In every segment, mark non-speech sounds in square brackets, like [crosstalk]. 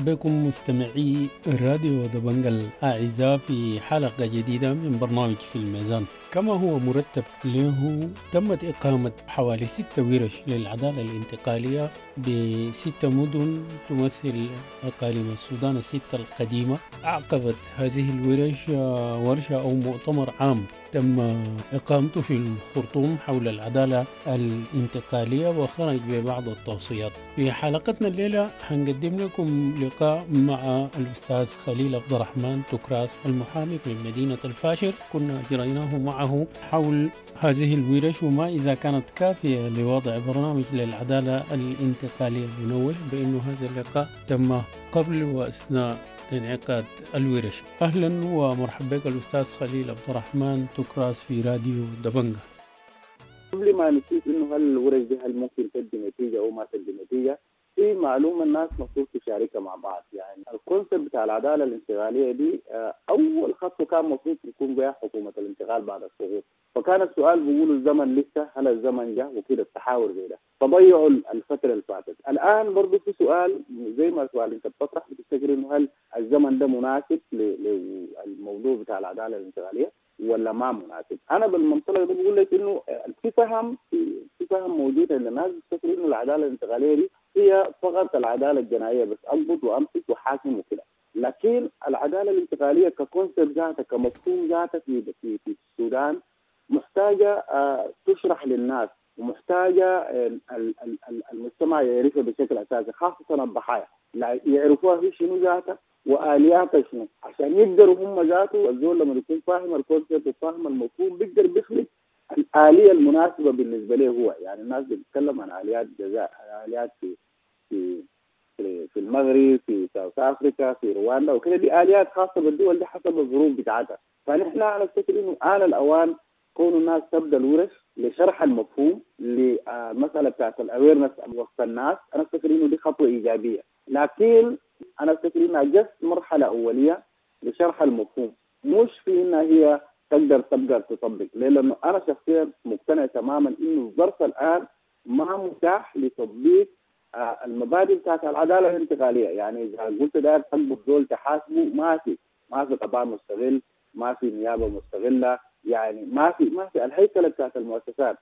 مرحبا بكم مستمعي راديو دبنج الأعزاء في حلقة جديدة من برنامج في الميزان. كما هو مرتب له تمت إقامة حوالي ستة ورش للعدالة الانتقالية بستة مدن تمثل أقاليم السودان الستة القديمة. أعقبت هذه الورش ورشة أو مؤتمر عام. تم إقامته في الخرطوم حول العدالة الانتقالية وخرج ببعض التوصيات. في حلقتنا الليلة حنقدم لكم لقاء مع الأستاذ خليل عبد الرحمن تكراس المحامي في مدينة الفاشر. كنا جريناه معه حول هذه الورش وما إذا كانت كافية لوضع برنامج للعدالة الانتقالية المنوه بأنه هذا اللقاء تم قبل وأثناء انعقاد الورش. أهلا ومرحبا بك الأستاذ خليل عبد الرحمن. تكراس في راديو دبنجا قبل ما نشوف إنه هل الورش دي هل ممكن تدي نتيجة أو ما تدي نتيجة في معلومه الناس المفروض تشاركها مع بعض. يعني الكونسيبت بتاع العدالة الانتقالية دي أول خطوه كان المفروض يكون بها حكومة الانتقال بعد السقوط. فكان السؤال بيقولوا الزمن لسه هل الزمن جه؟ وكده التحاور زي ده فضيعوا الفترة اللي فاتت. الآن برضه في سؤال زي ما السؤال انت بتطرح بتفتكر إنه هل الزمن ده مناسب للموضوع بتاع العدالة الانتقالية ولا ما مناسب؟ أنا بالمنطلق ده بقول لك إنه في فهم في فهم موجود عند الناس بتفتكر إنه العدالة الانتقالية دي هي فقط العدالة الجنائية بس اضبط وأمسك وحاكم وكده. لكن العدالة الانتقالية ككونسيبت ذاتها كمفهوم ذاتها في في في السودان محتاجة آه تشرح للناس ومحتاجة المجتمع يعرفها بشكل أساسي خاصة الضحايا. يعرفوها في شنو ذاتها وآلياتها شنو. عشان يقدروا هم ذاته الزول لما يكون فاهم الكونسيبت وفاهم المفهوم بيقدر بيخلق الآلية المناسبة بالنسبة له هو يعني الناس بتتكلم عن آليات جزاء آليات في في في المغرب في South Africa في رواندا وكده دي آليات خاصة بالدول دي حسب الظروف بتاعتها. فنحن أنا أفتكر إنه آن الأوان كون الناس تبدأ الورش لشرح المفهوم للمسألة بتاعت ال awareness وسط الناس أنا أفتكر إنه دي خطوة إيجابية. لكن أنا أفتكر إنها just مرحلة أولية لشرح المفهوم. مش في إنها هي تقدر تقدر تطبق. ليه؟ لأنه أنا شخصيا مقتنع تماما إنه الظرف الآن ما متاح لتطبيق آه المبادئ بتاعت العدالة الانتقالية. يعني إذا قلت داير تضبط دول تحاسبه ما في ما في قضاء مستغل ما في نيابة مستغلة. يعني ما في ما في الهيكلة بتاعت المؤسسات.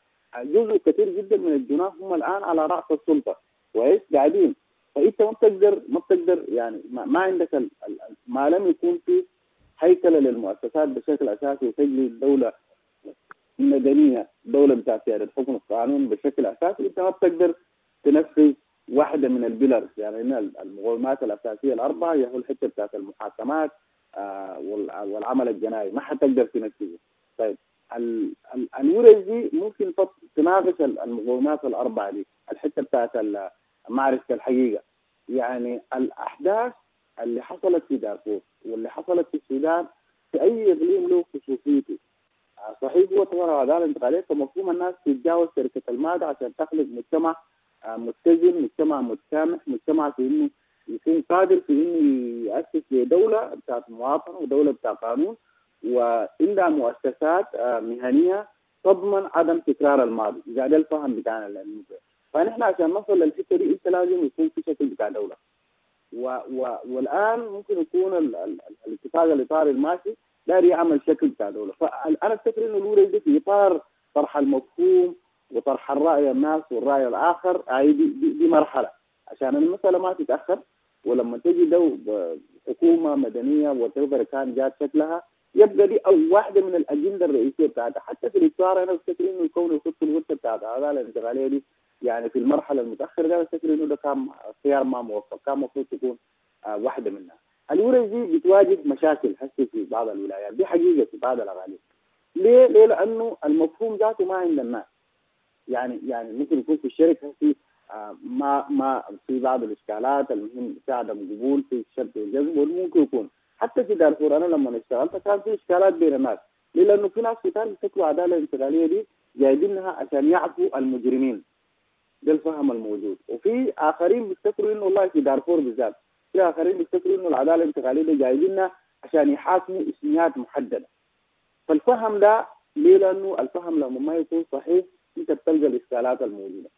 جزء كثير جدا من الجناه هم الآن على رأس السلطة. كويس؟ قاعدين. فإنت ما بتقدر ما بتقدر يعني ما, ما عندك ما لم يكون في هيكله للمؤسسات بشكل أساسي وتجري الدولة مدنيه دوله بتاع سيادة حكم القانون بشكل أساسي. أنت ما بتقدر تنفذ واحدة من البيلرز يعني المقومات الأساسية الأربعة هي الحتة بتاعت المحاكمات آه والعمل الجنائي. ما حتقدر تنفذه. طيب الورش دي ممكن تناقش المقومات الأربعة دي الحتة بتاعت معرفة الحقيقة. يعني الأحداث اللي حصلت في دارفور واللي حصلت في السودان في أي إقليم له خصوصيته. صحيح هو طبعا العداله الانتقالية فمفهوم الناس تتجاوز شركة المادة عشان تخلق مجتمع متزن مجتمع متسامح مجتمع في إنه يكون قادر في إنه يأسس لدولة بتاعت مواطنه ودولة بتاع قانون وعندها مؤسسات مهنية تضمن عدم تكرار الماضي. إذا ده الفهم بتاعنا فنحن عشان نصل للحتة دي إنت لازم يكون في شكل بتاع دولة. و و والآن ممكن يكون ال ال الاتفاق الاطاري الماشي داير يعمل شكل بتاع دولة. فأنا أفتكر إنه الورش دي في إطار طرح المفهوم وطرح الرأي الناس والرأي الآخر دي, دي, دي مرحلة. عشان المسألة ما تتأخر ولما تجي دو حكومة مدنية وتقدر كان جات شكلها يبقى دي أو واحدة من الأجندة الرئيسية بتاعتها. حتى في الاطار أنا أفتكر إنه يكون يخط الغرفه بتاعت العداله الانتقالية دي يعني في المرحلة المتأخرة ده افتكر إنه ده كان خيار ما موفق كان المفروض تكون آه واحدة منها. الورش دي بتواجه مشاكل هسه في بعض الولايات. دي حقيقة في بعض الاغاليب ليه؟ ليه؟ لأنه المفهوم ذاته ما عند الناس. يعني يعني ممكن يكون في الشركة في آه ما ما في بعض الإشكالات المهم في عدم قبول في الشد والجذب وممكن يكون. حتى في دارفور أنا لما اشتغلت كان في إشكالات بين الناس. ليه؟ لأنه في ناس كتار بيشتكوا العداله الانتقالية دي جايبينها عشان يعفوا المجرمين. ده الفهم الموجود. وفي آخرين بيفتكروا إنه والله في دارفور بالذات. في آخرين بيفتكروا إنه العدالة الانتقالية دي جايبينها عشان يحاكموا إسميات محددة. فالفهم ده ليه؟ لأنه الفهم لما ما يكون صحيح أنت بتلقى الإشكالات الموجودة.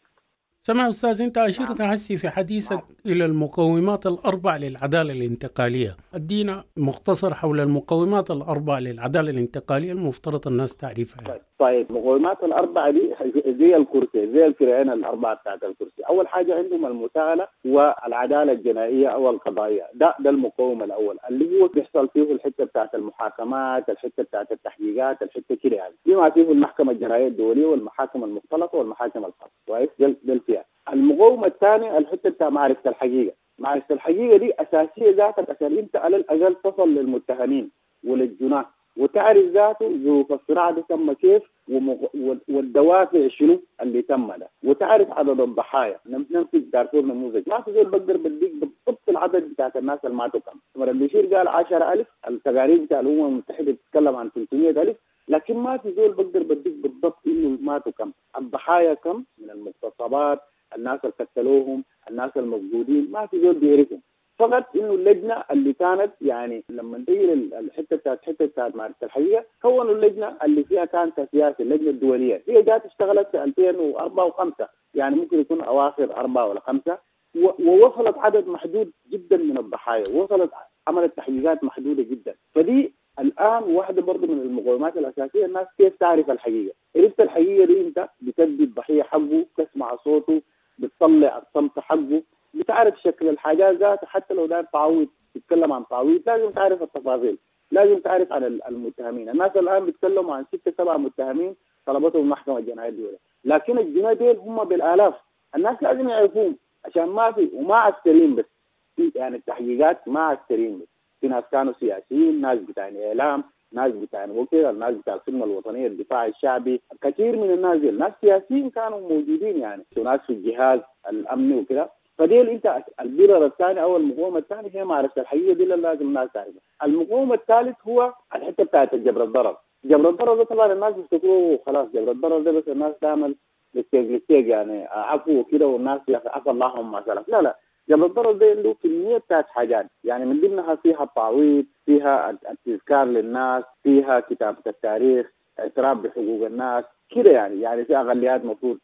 سمع أستاذ أنت أشرت هسي في حديثك إلى المقومات الأربع للعدالة الانتقالية. أدينا مختصر حول المقومات الأربع للعدالة الانتقالية المفترض الناس تعرفها. طيب, طيب المقومات الأربعة دي زي الكرسي زي الفرعين الأربعة بتاعت الكرسي. أول حاجة عندهم المساءلة والعدالة الجنائية أو القضائية. ده ده المقوم الأول. اللي هو بيحصل فيه الحتة بتاعت المحاكمات الحتة بتاعت التحقيقات الحتة كده يعني. بما فيه المحكمة الجنائية الدولية والمحاكم المختلطة والمحاكم الخاصة. كويس ده فيها. المقومة الثانية الحتة بتاع معرفة الحقيقة. معرفة الحقيقة دي أساسية ذاتك عشان أنت على الأقل تصل للمتهمين وللجناة وتعرف ذاته ظروف الصراع ده تم كيف والدوافع شنو اللي تم ده. وتعرف عدد الضحايا. نمسك دارفور نموذج. ما في زول بقدر بديك بالضبط العدد بتاعت الناس اللي ماتوا كم. عمر البشير قال 10000 التقارير بتاع الأمم المتحدة بتتكلم عن 300000 لكن ما في زول بقدر بديك بالضبط إنه ماتوا كم؟ الضحايا كم؟ من المغتصبات الناس اللي قتلوهم الناس المفقودين ما في زول بيعرفهم. فقط إنه اللجنة اللي كانت يعني لما تيجي الحتة بتاعت الحتة بتاعت معرفه الحقيقة كونوا اللجنة اللي فيها كانت سياسي اللجنة الدولية. هي جات اشتغلت في 2004 و5 يعني ممكن يكون أواخر أربعة ولا خمسة ووصلت عدد محدود جدا من الضحايا. وصلت عملت تحقيقات محدودة جدا. فدي الآن واحدة برضه من المقومات الأساسية الناس كيف تعرف الحقيقة؟ عرفت الحقيقة دي أنت؟ بتدي الضحية حقه تسمع صوته بتطلع الصمت حقه بتعرف شكل الحاجات ذات حتى لو داير تعويض تتكلم عن تعويض لازم تعرف التفاصيل لازم تعرف عن المتهمين. الناس الآن بيتكلموا عن ستة سبعة متهمين طلبتهم المحكمة الجنائية الدولية لكن الجناة دول هم بالآلاف. الناس لازم يعرفوهم عشان ما في وما عسكريين بس يعني التحقيقات ما عسكريين بس. في ناس كانوا سياسيين ناس بتاع إعلام ناس بتاع وكذا الناس بتاع الخدمه الوطنية الدفاع الشعبي. كثير من الناس ناس سياسيين كانوا موجودين يعني. وناس في الجهاز الأمني وكذا فديل أنت البرر الثاني أو المقومه الثانية هي معرفة الحقيقة دي اللي لازم الناس تعرفها. المقوم الثالث هو الحتة بتاعت جبر الضرر. جبر الضرر ده طبعا الناس بيفتكروه خلاص جبر الضرر ده بس الناس تعمل للتيج للتيج يعني عفو وكده والناس عفى اللهم ما لا لا. الضرر ده عنده كمية بتاعت حاجات. يعني من ضمنها فيها التعويض فيها التذكار للناس فيها كتابة التاريخ اعتراف بحقوق الناس كده يعني. يعني في أقليات المفروض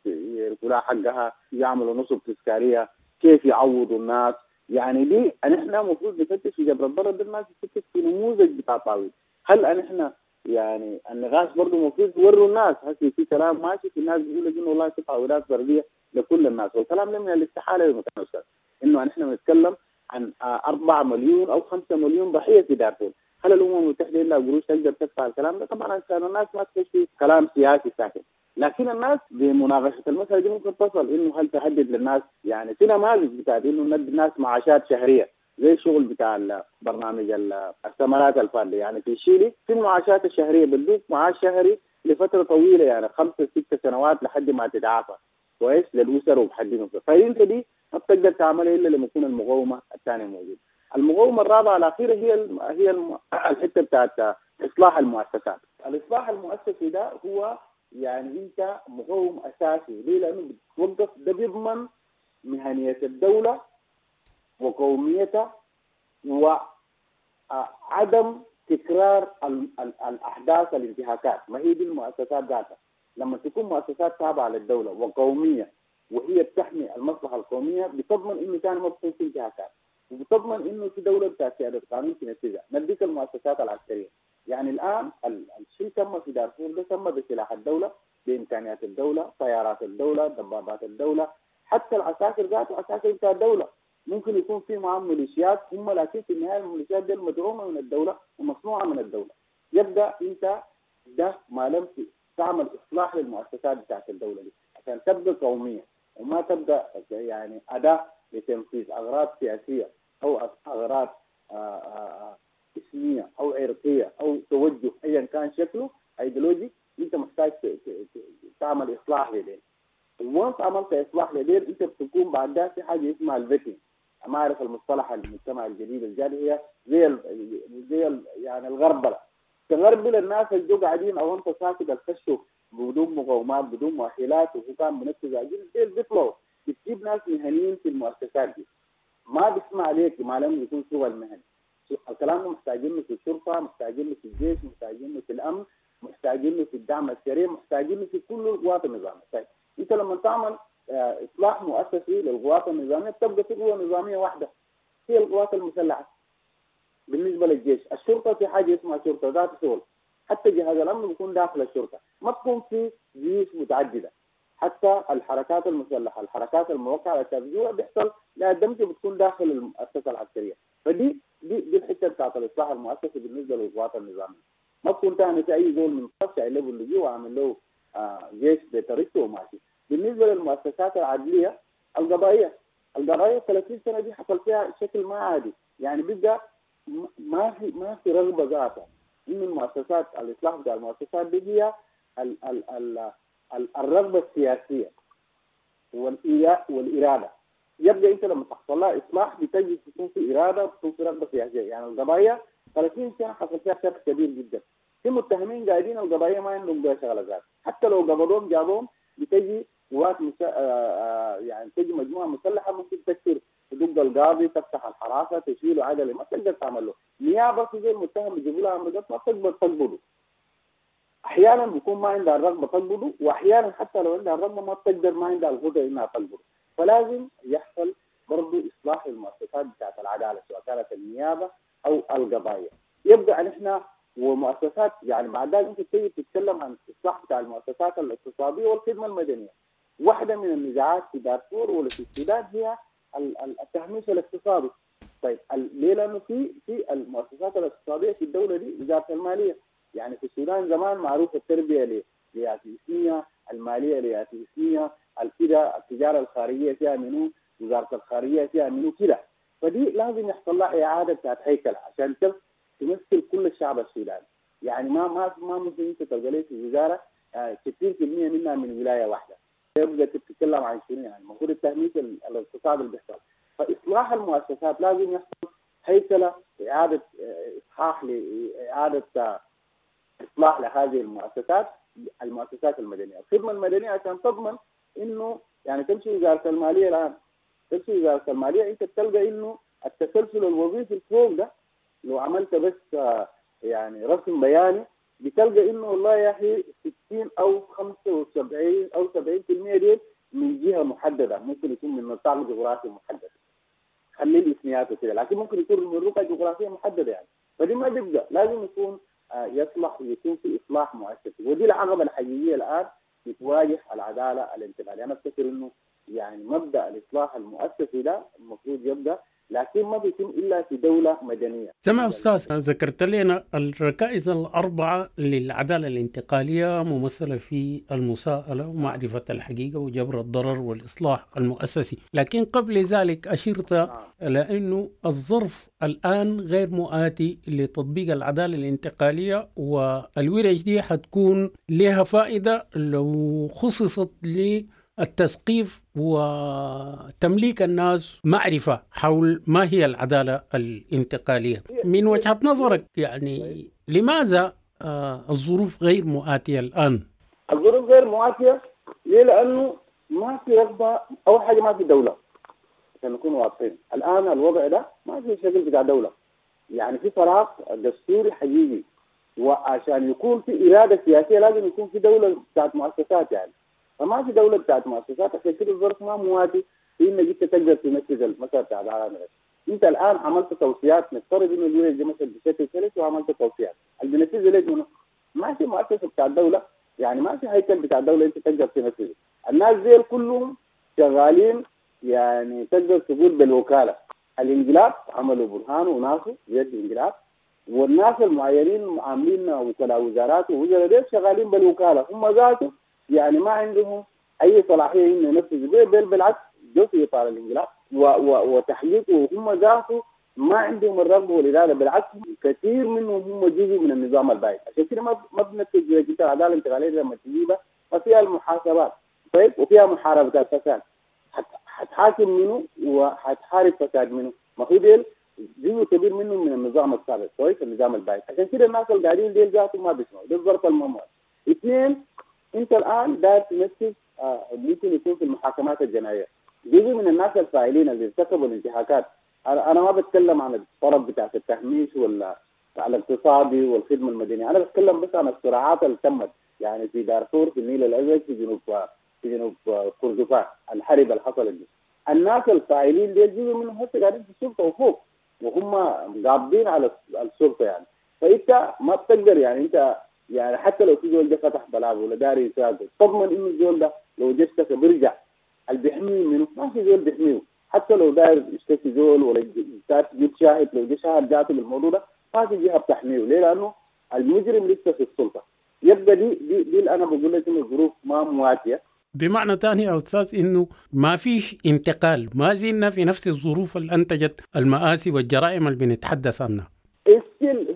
لها حقها يعملوا نصب تذكارية كيف يعوضوا الناس. يعني دي نحن المفروض نفتش في جبر الضرر ده الناس تفتش في نموذج بتاع تعويض. هل نحن يعني النقاش برضه المفروض يوروا الناس؟ هسه في كلام ماشي في الناس بيقول لك إنه والله في تعويضات فردية. لكل الناس. والكلام ده من الاستحاله المتناسب إنه نحن بنتكلم عن 4 مليون أو 5 مليون ضحية في دارفور. هل الأمم المتحدة إلا قروش تقدر تدفع الكلام ده؟ طبعا عشان الناس ما تخش في كلام سياسي ساكت. لكن الناس بمناقشة المسألة دي ممكن تصل إنه هل تحدد للناس يعني في نماذج بتاعت إنه الناس معاشات شهرية زي الشغل بتاع برنامج الثمرات الفردية. يعني في شيلي في المعاشات الشهرية بدوك معاش شهري لفترة طويلة يعني خمسة ست سنوات لحد ما تتعافى. كويس للاسر وبحد فانت دي ما بتقدر تعملها إلا لما يكون المقاومة الثانية موجودة. المقاومة الرابعة الأخيرة هي. هي. [clears throat] الحتة بتاعت إصلاح المؤسسات. الإصلاح المؤسسي ده هو يعني أنت مقوم أساسي ليه؟ لأنه بتوقف ده بيضمن مهنية الدولة وقوميتها وعدم تكرار الأحداث الانتهاكات ما هي دي المؤسسات ذاتها لما تكون مؤسسات تابعة للدولة وقومية وهي بتحمي المصلحة القومية بتضمن إنه كان بتكون في انتهاكات وبتضمن إنه في دولة بتاعت سيادة القانون تنفذها نديك المؤسسات العسكرية. يعني الآن الشيء تم في دارفور؟ ده تم بسلاح الدولة بإمكانيات الدولة طيارات الدولة دبابات الدولة. حتى العساكر ذاته عساكر بتاع الدولة. ممكن يكون في معاهم ميليشيات هم لكن في النهاية الميليشيات دي مدعومه من الدولة ومصنوعة من الدولة. يبدأ أنت ده ما لم تعمل إصلاح للمؤسسات بتاعت الدولة دي عشان تبقى قومية وما تبقى يعني أداة لتنفيذ أغراض سياسية أو أغراض آآ آآ اسمية أو عرقية أو توجه ايا كان شكله ايديولوجي أنت محتاج تعمل إصلاح لدين وانت عملت إصلاح لدين أنت بتكون بعد في حاجة اسمها ال vetting ما أعرف المصطلح المجتمع الجديد الجاري هي زي ال زي ال يعني الغربلة. تغربل الناس اللي جو قاعدين أو أنت ساكت الكشف بدون مقاومات بدون مؤهلات وحكام منفذ عاجل زي بيطلعوا بتجيب ناس مهنيين في المؤسسات دي. ما بيسمع عليك ما لم يكون شغل مهني الكلام محتاجينه في الشرطة محتاجينه في الجيش محتاجينه في الأمن محتاجينه في الدعم السريع محتاجينه في كل قوات النظام. طيب أنت لما تعمل آه، إصلاح مؤسسي للقوات النظامية تبقى في قوة نظامية واحدة هي القوات المسلحة. بالنسبة للجيش. الشرطة في حاجة اسمها شرطة ذات شغل. حتى جهاز الأمن بيكون داخل الشرطة. ما تكون في جيوش متعددة. حتى الحركات المسلحة الحركات الموقعة على بيحصل؟ لا دمج بتكون داخل المؤسسة العسكرية. فدي دي دي الحتة بتاعت الإصلاح المؤسسي بالنسبة للقوات النظاميه ما تكون ثاني في أي زول من قصة له اللجوء وعامل له آه جيش بطريقته وماشي. بالنسبة للمؤسسات العدلية القضائيه القضائيه 30 سنة دي حصل فيها شكل ما عادي. يعني بيبقى ما في ما في رغبة ذاتها انه المؤسسات الإصلاح بتاع المؤسسات دي هي ال ال ال ال الرغبة السياسية والإرادة. يبقى أنت لما تحصل لها إصلاح بتجد تكون في إرادة وتكون في رغبة سياسية. يعني القضايا 30 سنة حصل فيها شرخ كبير جدا. في متهمين قاعدين القضايا ما عندهم بها شغلة ذات. حتى لو قبضوهم جابوهم بتجي قوات مس... يعني تجي مجموعة مسلحة ممكن تكسر تدق القاضي تفتح الحراسة تشيله عدله ما تقدر تعمل له نيابه زي المتهم بيجيبوا لها ما تقدر تقبضه أحيانا بيكون ما عندها الرغبه تقبضه واحيانا حتى لو عندها الرغبه ما بتقدر ما عندها القدرة إنها تقبضه. فلازم يحصل برضه إصلاح للمؤسسات بتاعت العدالة سواء كانت النيابة أو القضايا. يبقى نحن ومؤسسات يعني بعد ذلك أنت تيجي تتكلم عن الاصلاح بتاع المؤسسات الاقتصادية والخدمة المدنية. واحدة من النزاعات في دارفور ولا في هي التهميش الاقتصادي. طيب ليه؟ لأنه في في المؤسسات الاقتصادية في الدولة دي وزاره المالية. يعني في السودان زمان معروف التربية لياتيسية المالية لياتيسية كده التجارة الخارجية فيها منو وزارة الخارجية فيها منو كده. فدي لازم يحصل لها إعادة بتاعت هيكله عشان تمثل كل الشعب السوداني. يعني ما ما ما ممكن أنت تلقى لي في وزاره 60% منها من ولاية واحدة. تبدا تتكلم عن شنو يعني. المفروض التهميش الاقتصادي اللي بيحصل. فإصلاح المؤسسات لازم يحصل هيكلة إعادة اصحاح لاعاده إصلاح لهذه المؤسسات المؤسسات المدنية، الخدمة المدنية عشان تضمن إنه يعني تمشي وزارة المالية الآن. تمشي وزارة المالية أنت تلقى إنه التسلسل الوظيفي فوق ده لو عملت بس يعني رسم بياني بتلقى إنه والله يا أخي 60 أو 75 أو 70% دي من جهة محددة. ممكن يكون من نطاق جغرافي محدد خليه الإسميات وكده. لكن ممكن يكون من رقعة جغرافية محددة يعني. فدي ما بيبقى. لازم يكون يصلح ويكون في إصلاح مؤسسي. ودي العقبة الحقيقية الآن بتواجه العدالة الانتقالية. أنا أفتكر إنه يعني مبدأ الإصلاح المؤسسي ده المفروض يبدأ لكن ما بيتم إلا في دولة مدنية. تمام أستاذ ذكرت لنا الركائز الأربعة للعدالة الانتقالية ممثلة في المساءلة ومعرفة الحقيقة وجبر الضرر والإصلاح المؤسسي، لكن قبل ذلك أشرت إلى انه الظرف الآن غير مؤاتي لتطبيق العدالة الانتقالية والورش دي حتكون لها فائدة لو خصصت ل التثقيف وتمليك الناس معرفة حول ما هي العدالة الانتقالية. من وجهة نظرك يعني لماذا الظروف غير مؤاتية الآن؟ الظروف غير مؤاتية ليه؟ لأنه ما في رغبة أول حاجة ما في دولة. عشان نكون واضحين. الآن الوضع ده ما في شكل بتاع دولة. يعني في فراغ دستوري حقيقي. وعشان يكون في إرادة سياسية لازم يكون في دولة بتاعت مؤسسات يعني. فما في دولة بتاعت مؤسسات عشان كده الظرف ما مواتي انك انت تقدر تنفذ المسار بتاع العالم أنت الآن عملت توصيات نفترض إنه الولايه دي مثلا بشكل سلس وعملت توصيات. اللي بينفذها ليك منه ما في مؤسسة بتاع الدولة يعني ما في هيكل بتاع الدولة أنت تقدر تنفذه الناس ديل كلهم شغالين يعني تقدر تقول بالوكالة. الانقلاب عملوا برهان وناسه بيد الانقلاب والناس المعينين عاملين وكلاء وزارات ووزراء شغالين بالوكالة. هم ذاته يعني ما عندهم أي صلاحية إنه ينفذوا. بل بالعكس جو في إطار الإنقلاب. وتحقيقه هم ذاته ما عندهم الرغبة والاراده بالعكس كثير منهم هم جزء من النظام البائد عشان كده ما بنتج كده العداله الانتقالية لما تجيبها ما فيها المحاسبات. طيب وفيها محاربة الفساد. حتحاكم منه وحتحارب فساد منه. ما هو ديل؟ جزء كبير منهم من النظام السابق. كويس؟ النظام البائد عشان كده الناس اللي قاعدين ديل ذاتهم ما بيسمعوا. ده الظرف الممول اثنين انت الان داير تنفذ آه ممكن يكون في المحاكمات الجنائية. جزء من الناس الفاعلين اللي ارتكبوا الانتهاكات أنا ما بتكلم عن الطرف بتاعت التهميش ولا الاقتصادي والخدمة المدنية. أنا بتكلم بس عن الصراعات اللي تمت يعني في دارفور في النيل الأزرق في جنوب في جنوب كردفان الحرب اللي حصلت دي. الناس الفاعلين دي جزء منهم هسه قاعدين في السلطة وفوق وهم قابضين على السلطة يعني. فإنت ما بتقدر يعني أنت يعني حتى لو في زول ده فتح بلاغ ولا داري يساعده تضمن إنه الزول ده لو جثك بيرجع. اللي بيحميه منه ما في زول بيحميه. حتى لو داير يشتكي زول ولا يجيب شاهد لو جه شاهد جاته بالموضوع ده ما في جهة بتحميه. ليه؟ لأنه المجرم لسه في السلطة. يبقى دي دي, دي اللي أنا بقول لك إنه الظروف ما مواتية. بمعنى ثاني يا أستاذ إنه ما فيش انتقال. ما زلنا في نفس الظروف اللي أنتجت المآسي والجرائم اللي بنتحدث عنها.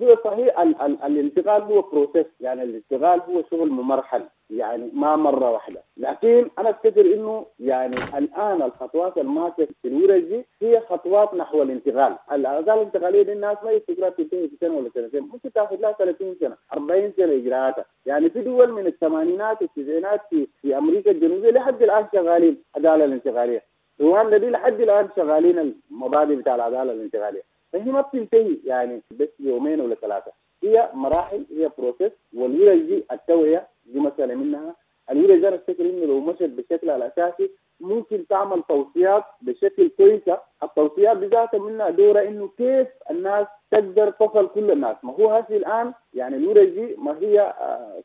هو صحيح ال ال الانتقال هو بروسيس يعني الانتقال هو شغل ممرحل يعني ما مرة واحدة. لكن أنا أفتكر إنه يعني الآن الخطوات الماشيه في الورش دي هي خطوات نحو الانتقال. الاعمال الانتقاليه دي الناس ما يفتكرها تنتهي في سنة ولا سنتين ممكن تاخذ لها 30 سنة 40 سنة إجراءاتها. يعني في دول من الثمانينات والتسعينات في في أمريكا الجنوبية لحد الآن شغالين العداله الانتقالية. رواندا دي لحد الآن شغالين المبادئ بتاع العدالة الانتقالية. فهي ما بتنتهي يعني بس يومين ولا ثلاثة. هي مراحل هي process والورش دي التوعية دي مسألة منها. الورش دي أنا أفتكر إنه لو مشت بالشكل الاساسي ممكن تعمل توصيات بشكل كويسه التوصيات بذاتها منها دورة إنه كيف الناس تقدر تصل كل الناس. ما هو هسه الآن يعني الورش دي ما هي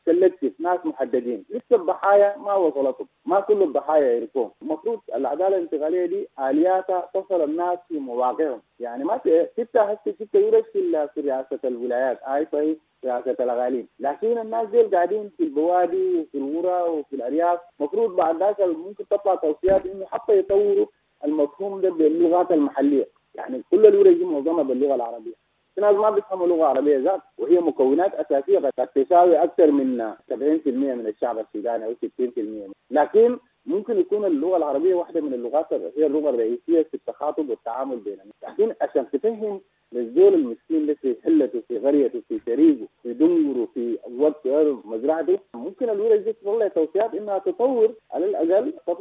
selective ناس محددين. لسه الضحايا ما وصلتهم. ما كل الضحايا يعرفون المفروض العدالة الانتقالية دي آلياتها تصل الناس في مواقعهم. يعني ما ستة هسه ستة ورش في في رئاسة الولايات. آي صحيح رئاسة الأغاليم. لكن الناس دي قاعدين في البوادي وفي القرى وفي الأرياف. المفروض بعد ذاك ممكن تطلع توصيات إنه حتى يطوروا المفهوم ده باللغات المحلية. يعني كل الورش دي معظمها باللغة العربية. في ناس ما بيفهموا لغة عربية ذات وهي مكونات أساسية قد تساوي أكثر من 70% من الشعب السوداني أو 60% لكن ممكن يكون اللغة العربية واحدة من اللغات هي اللغة الرئيسية في التخاطب والتعامل بين لكن عشان تفهم للزول المسكين ده في حلته في قريته في شريكه في دنجره في وقت مزرعته ممكن الورش دي تطلع توصيات إنها تطور على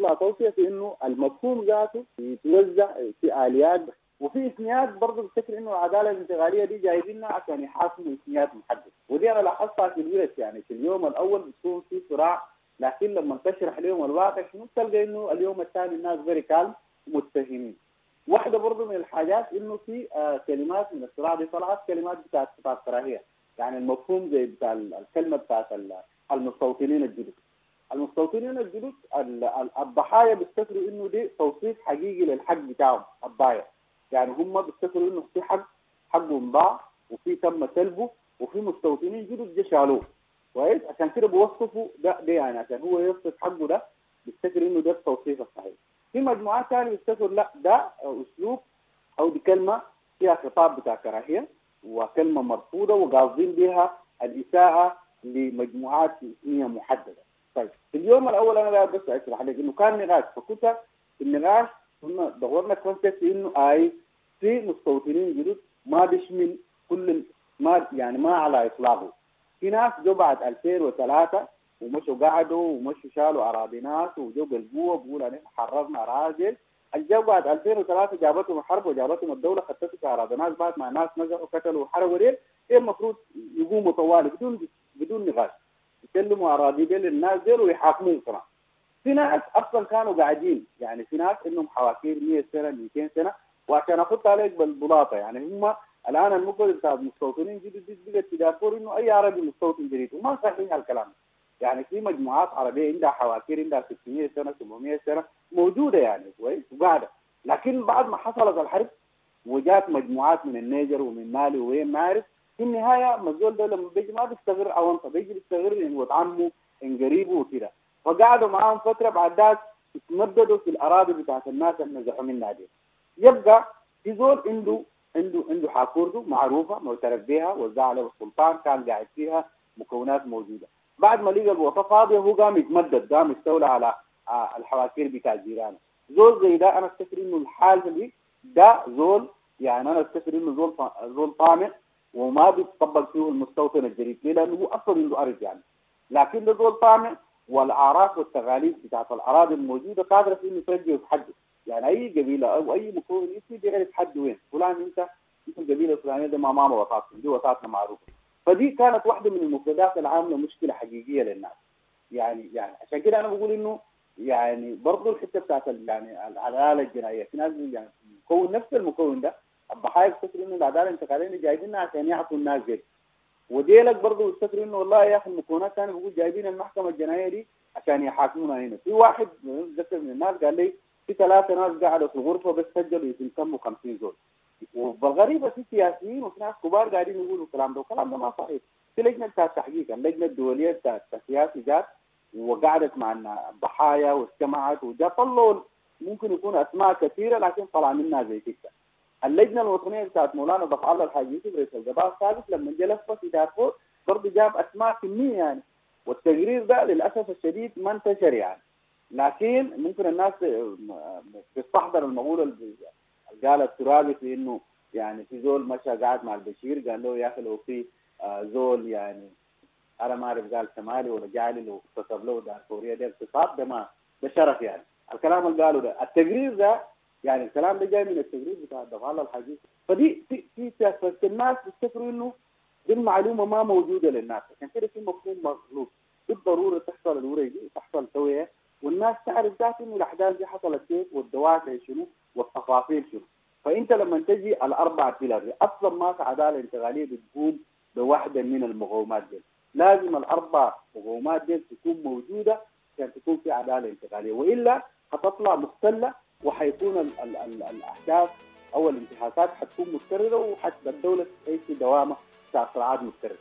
تطلع توصية في إنه المفهوم ذاته يتوزع في آليات. وفي إسميات برضه بفتكر إنه العدالة الانتقالية دي جايبينها عشان يحاكموا إسميات محددة. ودي أنا لاحظتها في الورش يعني في اليوم الأول بتكون في صراع. لكن لما تشرح لهم الواقع شنو؟ تلقى إنه اليوم الثاني الناس فيري كالم متفهمين واحدة برضه من الحاجات إنه في آه كلمات من الصراع دي طلعت كلمات بتاعت بتاعت كراهيه يعني المفهوم زي بتاع الكلمة بتاعت المستوطنين الجدد. المستوطنين الجدد الضحايا بيفتكروا إنه دي توصيف حقيقي للحق بتاعهم الضايع يعني هم بيفتكروا إنه في حق حقهم ضاع وفي تم سلبه وفي مستوطنين جدد جه شالوه. كويس؟ عشان كده بيوصفوا ده ده يعني عشان هو يوصف حقه ده بيفتكر إنه ده التوصيف الصحيح. في مجموعات ثانية بيفتكروا لا ده أسلوب أو دي كلمة فيها خطاب بتاع كراهية وكلمة مرفوضة وقاصدين بها الإساءة لمجموعات إسمية محددة. طيب في اليوم الأول أنا بس اشرح لك إنه كان نقاش فكنت النقاش كنا دورنا كونسيبت إنه آي في مستوطنين جدد ما بيشمل كل ما يعني ما على إطلاقه. في ناس جو بعد 2003 ومشوا قعدوا ومشوا شالوا أراضي ناس وجو بالقوه بيقول انا حررنا اراضي الجو بعد 2003 جابتهم الحرب وجابتهم الدولة في أراضي ناس بعد ما ناس نزحوا قتلوا وحرقوا ديل إيه المفروض يقوموا طوالي بدون بدون نقاش. يسلموا أراضي ديل للناس ديل ويحاكموهم كمان في ناس أصلا كانوا قاعدين يعني في ناس إنهم حواكير 100 سنة 200 سنة وعشان اخذ عليك بالبلاطة يعني هم الآن المفروض بتاع المستوطنين جديد بقت تدافر إنه أي عربي مستوطن جديد وما صحيح الكلام. يعني في مجموعات عربية عندها حواكير عندها 600 سنة 700 سنة موجودة يعني كويس وقاعدة. لكن بعد ما حصلت الحرب وجات مجموعات من النيجر ومن مالي وين ما عارف في النهاية مزول ده لما بيجي ما بيستغر عوانطه بيجي بيستغر ولد عمه إن قريبه وكده فقعدوا معاهم فترة بعد ذاك يتمددوا في الأراضي بتاعت الناس اللي نزحوا منها دي. يبقى في زول عنده عنده عنده حاكورته معروفة معترف بها وزع عليه السلطان كان قاعد فيها مكونات موجودة. بعد ما لقى الوطه فاضيه هو قام يتمدد قام يستولى على الحواكير بتاع جيرانه. زول زي ده أنا أفتكر إنه الحال دي ده زول يعني أنا أفتكر إنه زول زول طامع وما بيتقبل فيه المستوطن الجديد ليه؟ لأنه هو أصلا عنده أرض يعني. لكن ده طامع والاعراف والتغاليف بتاعت الأراضي الموجودة قادرة إنه ترجع وتحدد. يعني أي قبيلة أو أي مكون اسمي بيعرف حد وين. فلان أنت أنت القبيلة الفلانية ده ما ماما وطاتنا دي وطاتنا معروفة. فدي كانت واحدة من المفردات العامله مشكلة حقيقية للناس. يعني يعني عشان كده أنا بقول إنه يعني برضه الحتة بتاعت يعني العداله الجنائية. في ناس يعني مكون نفس المكون ده الضحايا يفتكروا إنه العداله الانتقاليه جايبينها عشان يعطوا الناس دي. وديلك برضه يفتكروا إنه والله يا أخي المكونات ثانية بيقول جايبين المحكمة الجنائية دي عشان يحاكمونا هنا. في واحد ذكر من الناس قال لي في ثلاثة ناس قعدوا في الغرفة بس سجلوا يتموا 50 زول. والغريبه في سياسيين وفي ناس كبار قاعدين يقولوا الكلام ده والكلام ده ما صحيح. في لجنة بتاعت التحقيق اللجنة الدولية بتاعت السياسي جات وقعدت مع الضحايا واجتمعت وجاء طلعوا ممكن يكون أسماء كثيرة لكن طلع منها زي كده. اللجنة الوطنية بتاعت مولانا ضف الله الحاج يوسف رئيس القضاء السابق لما جلس في دارفور برضه جاب أسماء كمية يعني. والتقرير ده للأسف الشديد ما انتشر يعني. لكن ممكن الناس تستحضر المقولة اللي قال الترابي في إنه يعني في زول مشى قاعد مع البشير قال له يا أخي لو في زول يعني أنا ما أعرف قال شمالي ولا جعلي لو اغتصب له دارفوريا ده اغتصاب ده ما ده شرف يعني. الكلام اللي قالوا ده. التقرير ده يعني الكلام ده جاي من التقرير بتاع الضفاله الحديث. فدي في في في الناس بيفتكروا إنه دي المعلومة ما موجودة للناس. عشان كده في مفهوم مغلوط بالضرورة تحصل الورقة دي تحصل توعية والناس تعرف ذات إنه الأحداث دي حصلت كيف والدوافع شنو والتفاصيل شنو. فأنت لما تجي الاربع بيلر أصلا ما في عدالة انتقالية بتقوم بواحدة من المقومات دي. لازم الأربع مقومات دي تكون موجودة عشان تكون في عدالة انتقالية. وإلا هتطلع مختلة وحيكون ال ال ال الاحداث أو الانتهاكات حتكون متكرره وحتبقى الدولة تعيش في دوامه بتاع صراعات متكرره.